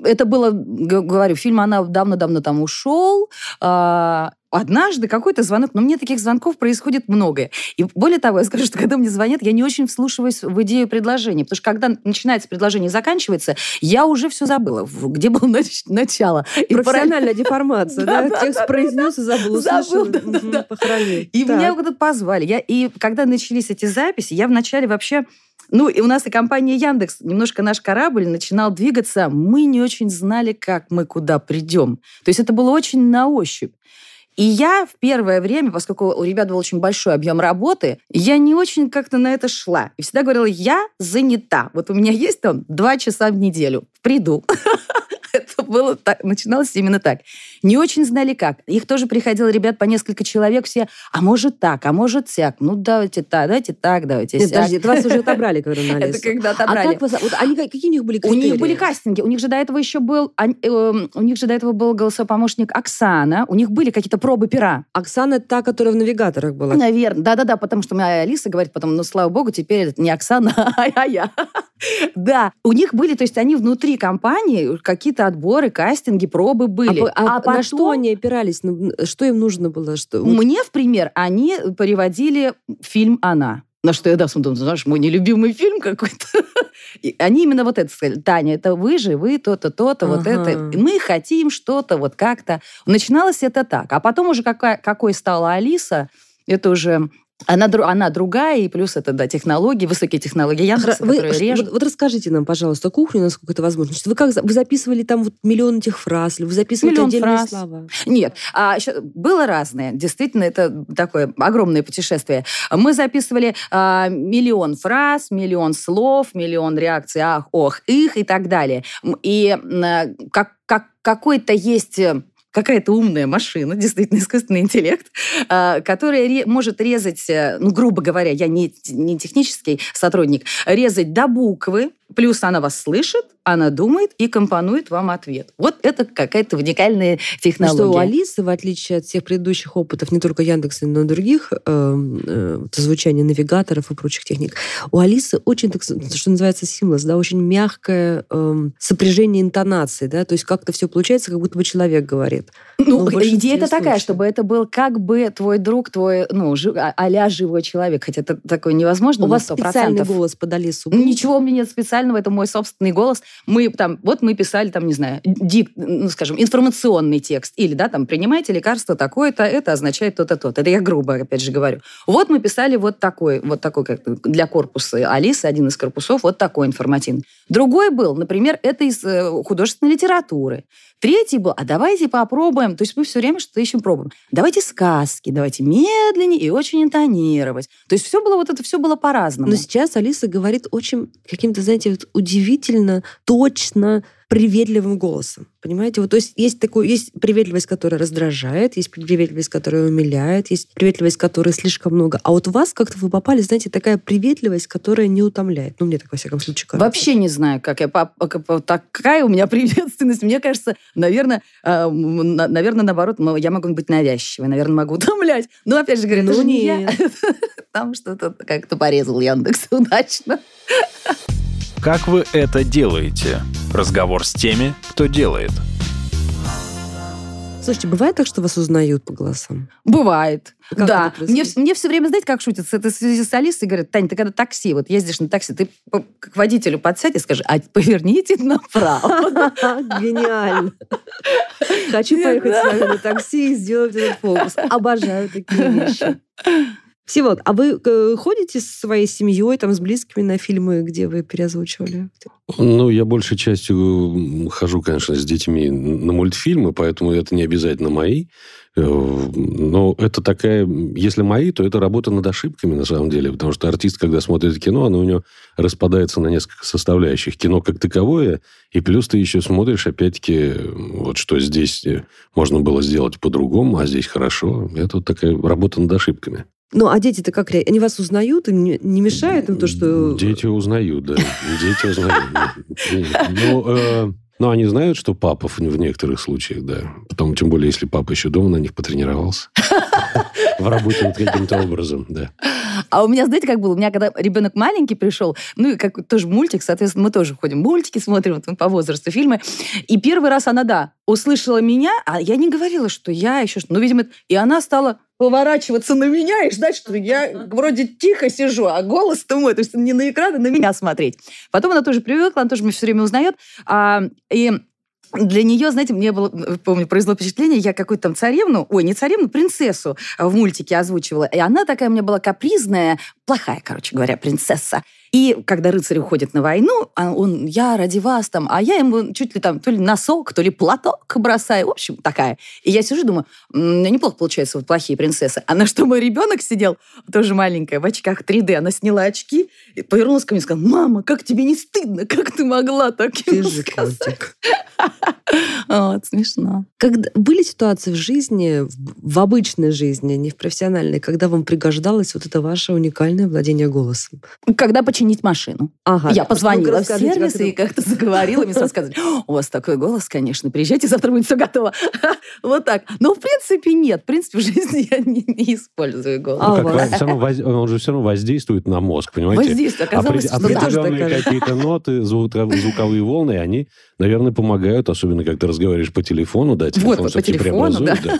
Это было, говорю, фильм она давно-давно там ушел. А, Однажды какой-то звонок, но мне таких звонков происходит много. И более того, я скажу, что когда мне звонят, я не очень вслушиваюсь в идею предложения, потому что когда начинается предложение и заканчивается, я уже все забыла, где было нач- начало. И Профессиональная *laughs* деформация, да? Текст произнес и забыл, Забыл, услышал. да. Похоронил. И меня куда-то позвали. И когда начались эти записи, я вначале вообще... Ну, и у нас и компания Яндекс, немножко наш корабль начинал двигаться. Мы не очень знали, как мы куда придем. То есть это было очень на ощупь. И я в первое время, поскольку у ребят был очень большой объем работы, я не очень как-то на это шла. И всегда говорила, я занята. Вот у меня есть там два часа в неделю. Приду. *laughs* это было так, начиналось именно так. Не очень знали как. Их тоже приходило ребят по несколько человек все, а может так, а может сяк. Ну, давайте так, давайте так, давайте Нет, сяк. подожди, это вас уже отобрали, когда на *laughs* Это когда А отобрали. как вас... Вот они, какие у них были У критерии? них были кастинги, у них же до этого еще был, эм, у них же до этого был голосовой помощник Оксана, у них были какие-то пробы пера. Оксана та, которая в навигаторах была. Наверное, да-да-да, потому что моя Алиса говорит потом, ну, слава богу, теперь это не Оксана, *laughs* а я. *laughs* Да, у них были, то есть они внутри компании, какие-то отборы, кастинги, пробы были. А, по- а на потом что они опирались? Ну, Что им нужно было? Что... Мне, в пример, они переводили фильм «Она». На что я, да, смотрю, знаешь, мой нелюбимый фильм какой-то. *laughs* И они именно вот это сказали. Таня, это вы же, вы то-то, то-то, вот Ага. это. И Мы хотим что-то, вот как-то. Начиналось это так. А потом уже какая, какой стала Алиса, это уже... Она, она другая, и плюс это, да, технологии, высокие технологии Яндекса, Вы- которые режут. вот, вот расскажите нам, пожалуйста, кухню, насколько это возможно. Значит, вы как вы записывали там вот миллион этих фраз, или вы записывали Миллион отдельные фраз. слова? Нет, а еще было разное. Действительно, это такое огромное путешествие. Мы записывали а, миллион фраз, миллион слов, миллион реакций ах, ох, их и так далее. И а, как, как какой-то есть э, какая-то умная машина, *laughs* действительно искусственный интеллект, а, которая может резать, э, ну, грубо говоря, я не, не технический сотрудник, резать до буквы, плюс она вас слышит, она думает и компонует вам ответ. Вот это какая-то уникальная Ну технология. что у Алисы, в отличие от всех предыдущих опытов, не только Яндекса, но и других, э, э, вот звучания навигаторов и прочих техник, у Алисы очень, так, что называется, симлос, да, очень мягкое эм, сопряжение интонаций, да, то есть как-то все получается, как будто бы человек говорит. Ну, Ну, большинстве идея-то такая, чтобы это был как бы твой друг, твой, ну, жи- а- а-ля живой человек. Хотя это такое невозможно у вас 100%. специальный голос под Алису. Ничего у меня нет специального, это мой собственный голос. Мы там, вот мы писали там, не знаю, дик, ну, скажем, информационный текст. Или, да, там, принимайте лекарство такое-то, это означает то-то, то-то. Это я грубо, опять же, говорю. Вот мы писали вот такой, вот такой, как для корпуса Алисы, один из корпусов, вот такой информативный. Другой был, например, это из э, художественной литературы. Третий был, а давайте попробуем, то есть мы все время что-то ищем, пробуем. Давайте сказки, давайте медленнее и очень интонировать. То есть все было, вот это все было по-разному. Но сейчас Алиса говорит очень каким-то, знаете, вот удивительно, точно, приветливым голосом. Понимаете? Вот, то есть есть, такой, есть приветливость, которая раздражает, есть приветливость, которая умиляет, есть приветливость, которой слишком много. А вот у вас как-то вы попали, знаете, такая приветливость, которая не утомляет. Ну, мне так, во всяком случае, кажется. Вообще не знаю, как я... Такая у меня *laughs* приветственность. Мне кажется, наверное, наверное, наоборот, я могу быть навязчивой, наверное, могу *laughs* утомлять. Но, опять же говоря, это Ну, не я. *laughs* Там что-то как-то порезал Яндекс удачно. Как вы это делаете? Разговор с теми, кто делает. Слушайте, бывает так, что вас узнают по голосам? Бывает. Как да. Мне, мне все время, знаете, как шутят? Это в связи с Алисой говорят, Тань, ты когда такси, вот ездишь на такси, ты по- к водителю подсядь и скажи, а поверните направо. *laughs* Гениально. Хочу поехать с вами на такси и сделать этот фокус. Обожаю такие вещи. Всеволод, а вы э, ходите с своей семьей, там, с близкими на фильмы, где вы переозвучивали? Ну, я большей частью хожу, конечно, с детьми на мультфильмы, поэтому это не обязательно мои. Э, Но это такая... Если мои, то это работа над ошибками, на самом деле. Потому что артист, когда смотрит кино, оно у него распадается на несколько составляющих. Кино как таковое, и плюс ты еще смотришь, опять-таки, вот что здесь э, можно было сделать по-другому, а здесь хорошо. Это вот такая работа над ошибками. Ну, а дети-то как? ре- Они вас узнают? Им не, мешает им то, что... Дети узнают, да. Дети узнают. Ну, э, ну, они знают, что папа в некоторых случаях, да. Потом, тем более, если папа еще дома на них потренировался. В работе вот каким-то образом, да. А у меня, знаете, как было? У меня, когда ребенок маленький пришел, ну, и как тоже мультик, соответственно, мы тоже ходим мультики, смотрим вот, по возрасту фильмы. И первый раз она, да, услышала меня, а я не говорила, что я еще что Ну, видимо, и она стала поворачиваться на меня и ждать, что я вроде тихо сижу, а голос-то мой, то есть не на экран, а на меня смотреть. Потом она тоже привыкла, она тоже меня все время узнает. А, и для нее, знаете, мне было, помню, произвело впечатление, я какую-то там царевну, ой, не царевну, принцессу в мультике озвучивала. И она такая у меня была капризная, плохая, короче говоря, принцесса. И когда рыцарь уходит на войну, а он, я ради вас там, а я ему чуть ли там то ли носок, то ли платок бросаю. В общем, такая. И я сижу, думаю, «М, неплохо получается, вот плохие принцессы. А на что мой ребенок сидел, тоже маленькая, в очках 3D, она сняла очки, и повернулась ко мне и сказала, мама, как тебе не стыдно, как ты могла так Ты ему же сказать?» *laughs* Вот, смешно. Когда были ситуации в жизни, в, обычной жизни, не в профессиональной, когда вам пригождалось вот это ваше уникальное владение голосом? Когда починить машину. Ага. Я позвонила Ну-ка, в сервис как и как-то заговорила, мне сразу сказали, *laughs* у вас такой голос, конечно, приезжайте, завтра будет все готово. *laughs* Вот так. Но, в принципе, нет. В принципе, в жизни я не, не использую голос. А Ну, как вас? воз- он же все равно воздействует на мозг, понимаете? Воздействие оказалось, Опре- что да. тоже определенные какие-то ноты, звуковые волны, они, наверное, помогают, особенно когда ты разговариваешь по телефону, да, телефон Вот, по телефону, преобразует, да.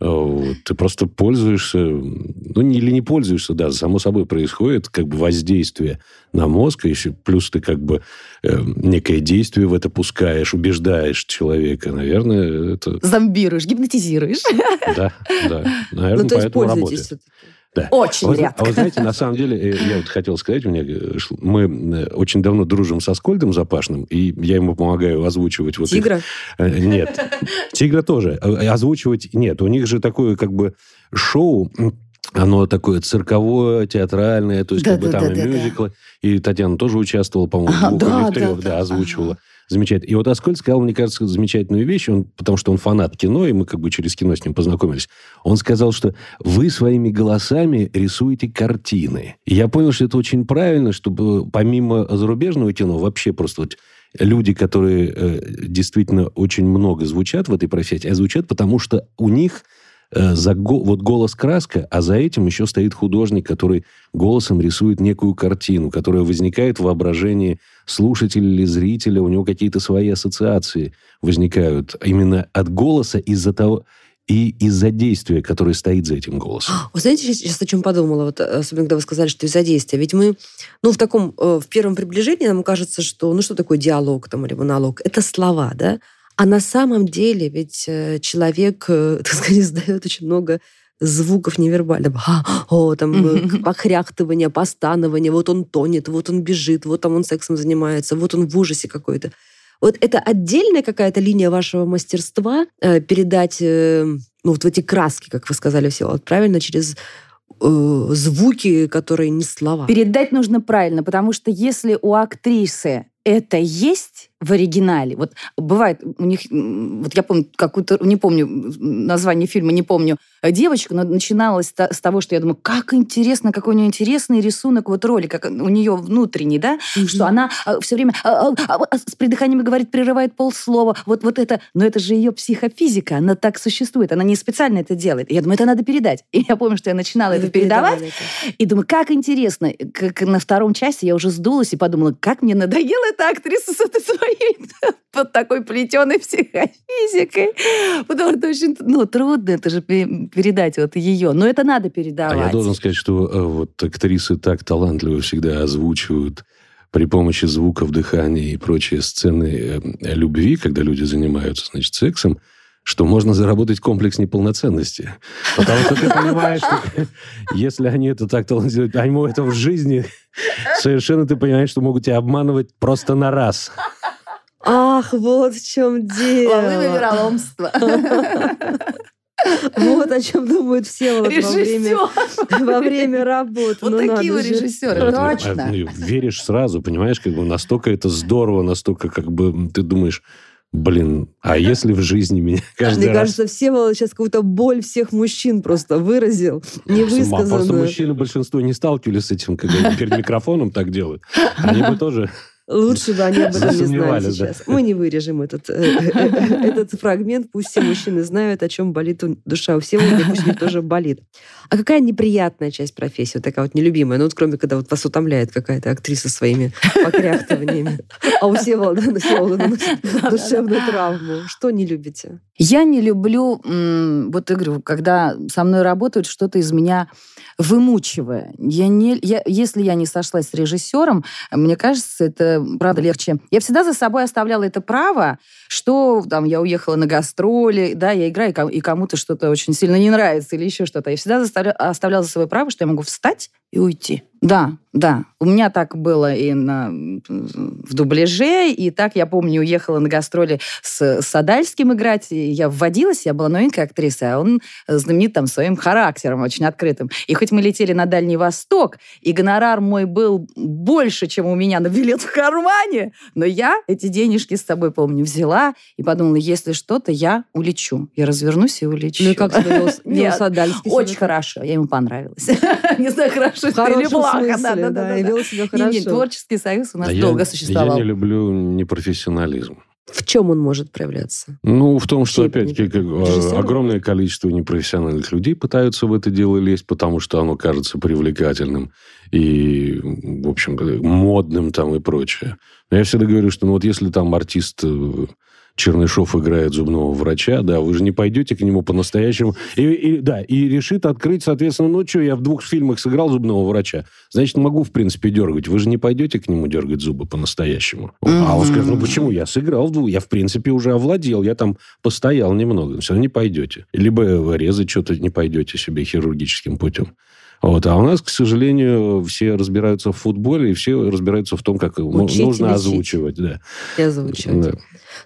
Вот. Ты просто пользуешься, ну, или не пользуешься, да, само собой происходит как бы воздействие на мозг, еще плюс ты как бы э, некое действие в это пускаешь, убеждаешь человека, наверное, это, Зомбируешь, гипнотизируешь. да, да, наверное, Ну, то есть поэтому работает. Да. Очень А вы, редко. а вы знаете, на самом деле, э, я вот хотел сказать, меня э, мы э, очень давно дружим со Скольдом Запашным, и я ему помогаю озвучивать вот их- Тигра? Э, Нет. Тигра тоже. Озвучивать нет. У них же такое как бы шоу, оно такое цирковое, театральное, то есть как бы там и Да-да-да-да-да. мюзиклы. И Татьяна тоже участвовала, по-моему, Ага, в двух или да, в трех, да, да, да. Замечательно. И вот Аскольд сказал, мне кажется, замечательную вещь, он, потому что он фанат кино, и мы как бы через кино с ним познакомились. Он сказал, что вы своими голосами рисуете картины. И я понял, что это очень правильно, чтобы помимо зарубежного кино, вообще просто вот люди, которые э, действительно очень много звучат в этой профессии, а звучат потому, что у них за го- вот голос краска, а за этим еще стоит художник, который голосом рисует некую картину, которая возникает в воображении слушателя или зрителя, у него какие-то свои ассоциации возникают именно от голоса из-за того и из-за действия, которое стоит за этим голосом. Вы знаете, сейчас, сейчас о чем подумала, вот, особенно когда вы сказали, что из-за действия. Ведь мы, ну, в таком, э, в первом приближении нам кажется, что, ну, что такое диалог там или монолог? Это слова, да? А на самом деле ведь э, человек, э, *laughs* так сказать, издает очень много звуков невербальных. А, *gasps* о, там, э, Мгм. похряктывание, постанование, вот он тонет, вот он бежит, вот там он сексом занимается, вот он в ужасе какой-то. Вот это отдельная какая-то линия вашего мастерства передать ну, вот в эти краски, как вы сказали, все, вот правильно, через э, звуки, которые не слова. Передать нужно правильно, потому что если у актрисы это есть в оригинале, вот бывает у них, вот я помню какую-то, не помню название фильма, не помню, э, девочка, но начиналось с того, что я думаю, как интересно, какой у нее интересный рисунок вот роли, как у нее внутренний, да, что она все время а, а, а, с придыханиями говорит, прерывает полслова, вот, вот это, но это же ее психофизика, она так существует, она не специально это делает. И я думаю, это надо передать. И я помню, что я начинала это передавать, это. и думаю, как интересно. Как на втором части я уже сдулась и подумала, как мне надоела эта актриса с этой своей *laughs* под такой плетеной психофизикой. Потому что очень ну, трудно это же пе- передать вот ее. Но это надо передавать. А я должен сказать, что э, вот актрисы так талантливо всегда озвучивают при помощи звуков, дыхания и прочие сцены э, любви, когда люди занимаются, значит, сексом, что можно заработать комплекс неполноценности. Потому что ты понимаешь, что *laughs* если они это так талантливо, они это в жизни, совершенно ты понимаешь, что могут тебя обманывать просто на раз. Ах, вот в чем дело. Волны вероломства. *laughs* Вот о чем думают все *laughs* во время, во время работы. Вот Ну, такие вы же. режиссеры, Это, а, точно. ну, Веришь сразу, понимаешь, как бы настолько это здорово, настолько как бы ты думаешь, блин, а *laughs* если в жизни меня каждый Мне раз... кажется, Всеволод сейчас какую-то боль всех мужчин просто выразил, С ума. Просто мужчины большинство не сталкивались с этим, когда они перед микрофоном так делают. Они бы тоже... Лучше бы они об этом не знали сейчас. Мы не вырежем этот, э, э, этот фрагмент. Пусть все мужчины знают, о чем болит душа у Всеволода, и пусть у них тоже болит. А какая неприятная часть профессии, вот такая вот нелюбимая? Ну, вот кроме, когда вот вас утомляет какая-то актриса своими покряхтываниями. А у Всеволода, душевную травму. Что не любите? Я не люблю, вот говорю, когда со мной работают, что-то из меня вымучивая. Я не, я, если я не сошлась с режиссером, мне кажется, это правда легче. Я всегда за собой оставляла это право, что там я уехала на гастроли, да, я играю, и ком- и кому-то что-то очень сильно не нравится или еще что-то. Я всегда оставляла за собой право, что я могу встать и уйти. Да, Да, у меня так было и на, в дубляже, и так, я помню, уехала на гастроли с Садальским играть, и я вводилась, я была новенькая актриса, а он знаменит там своим характером, очень открытым. И хоть мы летели на Дальний Восток, и гонорар мой был больше, чем у меня на билет в кармане, но я эти денежки с собой, помню, взяла и подумала, если что-то, я улечу. Я развернусь и улечу. Ну и как себя вел, Садальский? Очень хорошо, я ему понравилась. *laughs* Не знаю, хорошо это или плохо. Да, да, да, и вел себя Не, хорошо. не, творческий союз у нас А я- долго Я существовал. не люблю непрофессионализм. В чем он может проявляться? Ну, в том, что, опять-таки, Режиссера? огромное количество непрофессиональных людей пытаются в это дело лезть, потому что оно кажется привлекательным и, в общем, модным там и прочее. Но я всегда говорю, что ну, вот если там артист э, Чернышов играет зубного врача, да, вы же не пойдете к нему по-настоящему. И, и- да, и решит открыть, соответственно, ну что, я в двух фильмах сыграл зубного врача, значит, могу, в принципе, дергать. Вы же не пойдете к нему дергать зубы по-настоящему. А он скажет, ну почему? Я сыграл в двух, я, в принципе, уже овладел, я там постоял немного. Все равно не пойдете. Либо резать что-то не пойдете себе хирургическим путем. Вот. А у нас, к сожалению, все разбираются в футболе, и все разбираются в том, как Учить нужно лечить. озвучивать. Да. И озвучивать. Да.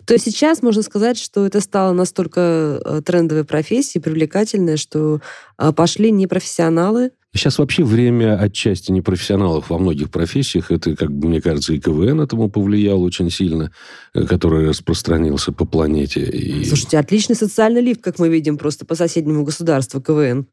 То есть сейчас можно сказать, что это стало настолько э, трендовой профессией, привлекательной, что э, пошли непрофессионалы. Сейчас вообще время отчасти непрофессионалов во многих профессиях. Это, как бы, мне кажется, и КВН этому повлиял очень сильно, э, который распространился по планете. И... Слушайте, отличный социальный лифт, как мы видим, просто по соседнему государству КВН.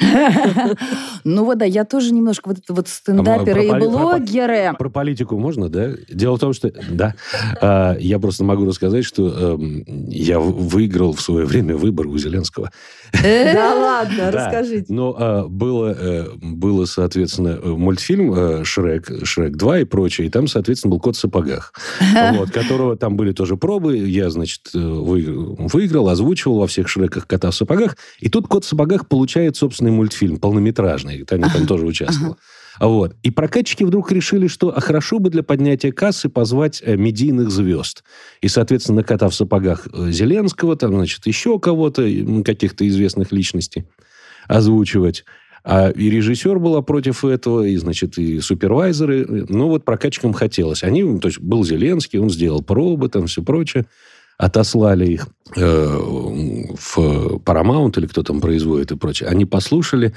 *laughs* Ну вот да, я тоже немножко вот это вот стендаперы и блогеры. Про политику можно, да? Дело в том, что... Да. А, Я просто могу рассказать, что эм, я выиграл в свое время выбор у Зеленского. Да ладно, *laughs* расскажите. Но а, было, э, было, соответственно, э, мультфильм э, «Шрек», «Шрек 2» и прочее, и там, соответственно, был «Кот в сапогах», *laughs* вот, которого там были тоже пробы. Я, значит, э, выиграл, озвучивал во всех «Шреках» «Кота в сапогах», и тут «Кот в сапогах» получает собственный мультфильм, полнометражный. Таня там тоже участвовала. Вот. И прокатчики вдруг решили, что а хорошо бы для поднятия кассы позвать медийных звезд. И, соответственно, кота в сапогах Зеленского, там, значит, еще кого-то, каких-то известных личностей озвучивать. А и режиссер была против этого, и, значит, и супервайзеры. Ну, вот прокатчикам хотелось. Они, то есть, был Зеленский, он сделал пробы, там, все прочее. Отослали их э, в Paramount или кто там производит и прочее. Они послушали,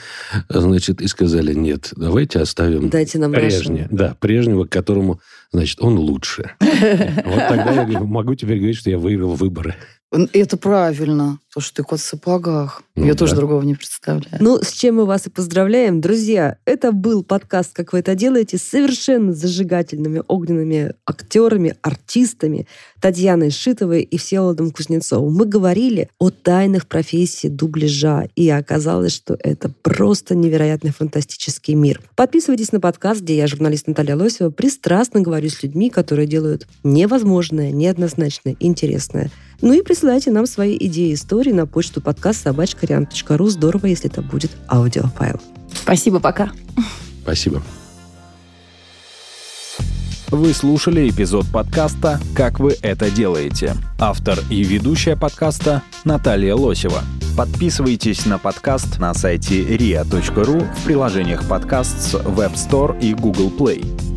значит, и сказали, нет, давайте оставим Дайте нам прежнее. Да, прежнего, к которому, значит, он лучше. *laughs* Вот тогда я могу теперь говорить, что я выиграл выборы. Это правильно, потому что ты кот в сапогах. Ну Я да. тоже другого не представляю. Ну, с чем мы вас и поздравляем. Друзья, это был подкаст «Как вы это делаете» с совершенно зажигательными огненными актерами, артистами Татьяной Шитовой и Всеволодом Кузнецовым. Мы говорили о тайнах профессии дубляжа, и оказалось, что это просто невероятный фантастический мир. Подписывайтесь на подкаст, где я, журналист Наталья Лосева, пристрастно говорю с людьми, которые делают невозможное, неоднозначное, интересное. Ну и присылайте нам свои идеи и истории на почту подкаст собачкариан.ру. Здорово, если это будет аудиофайл. Спасибо, пока. Спасибо. Вы слушали эпизод подкаста «Как вы это делаете». Автор и ведущая подкаста Наталья Лосева. Подписывайтесь на подкаст на сайте ria.ru в приложениях подкаст с Web Store и Google Play.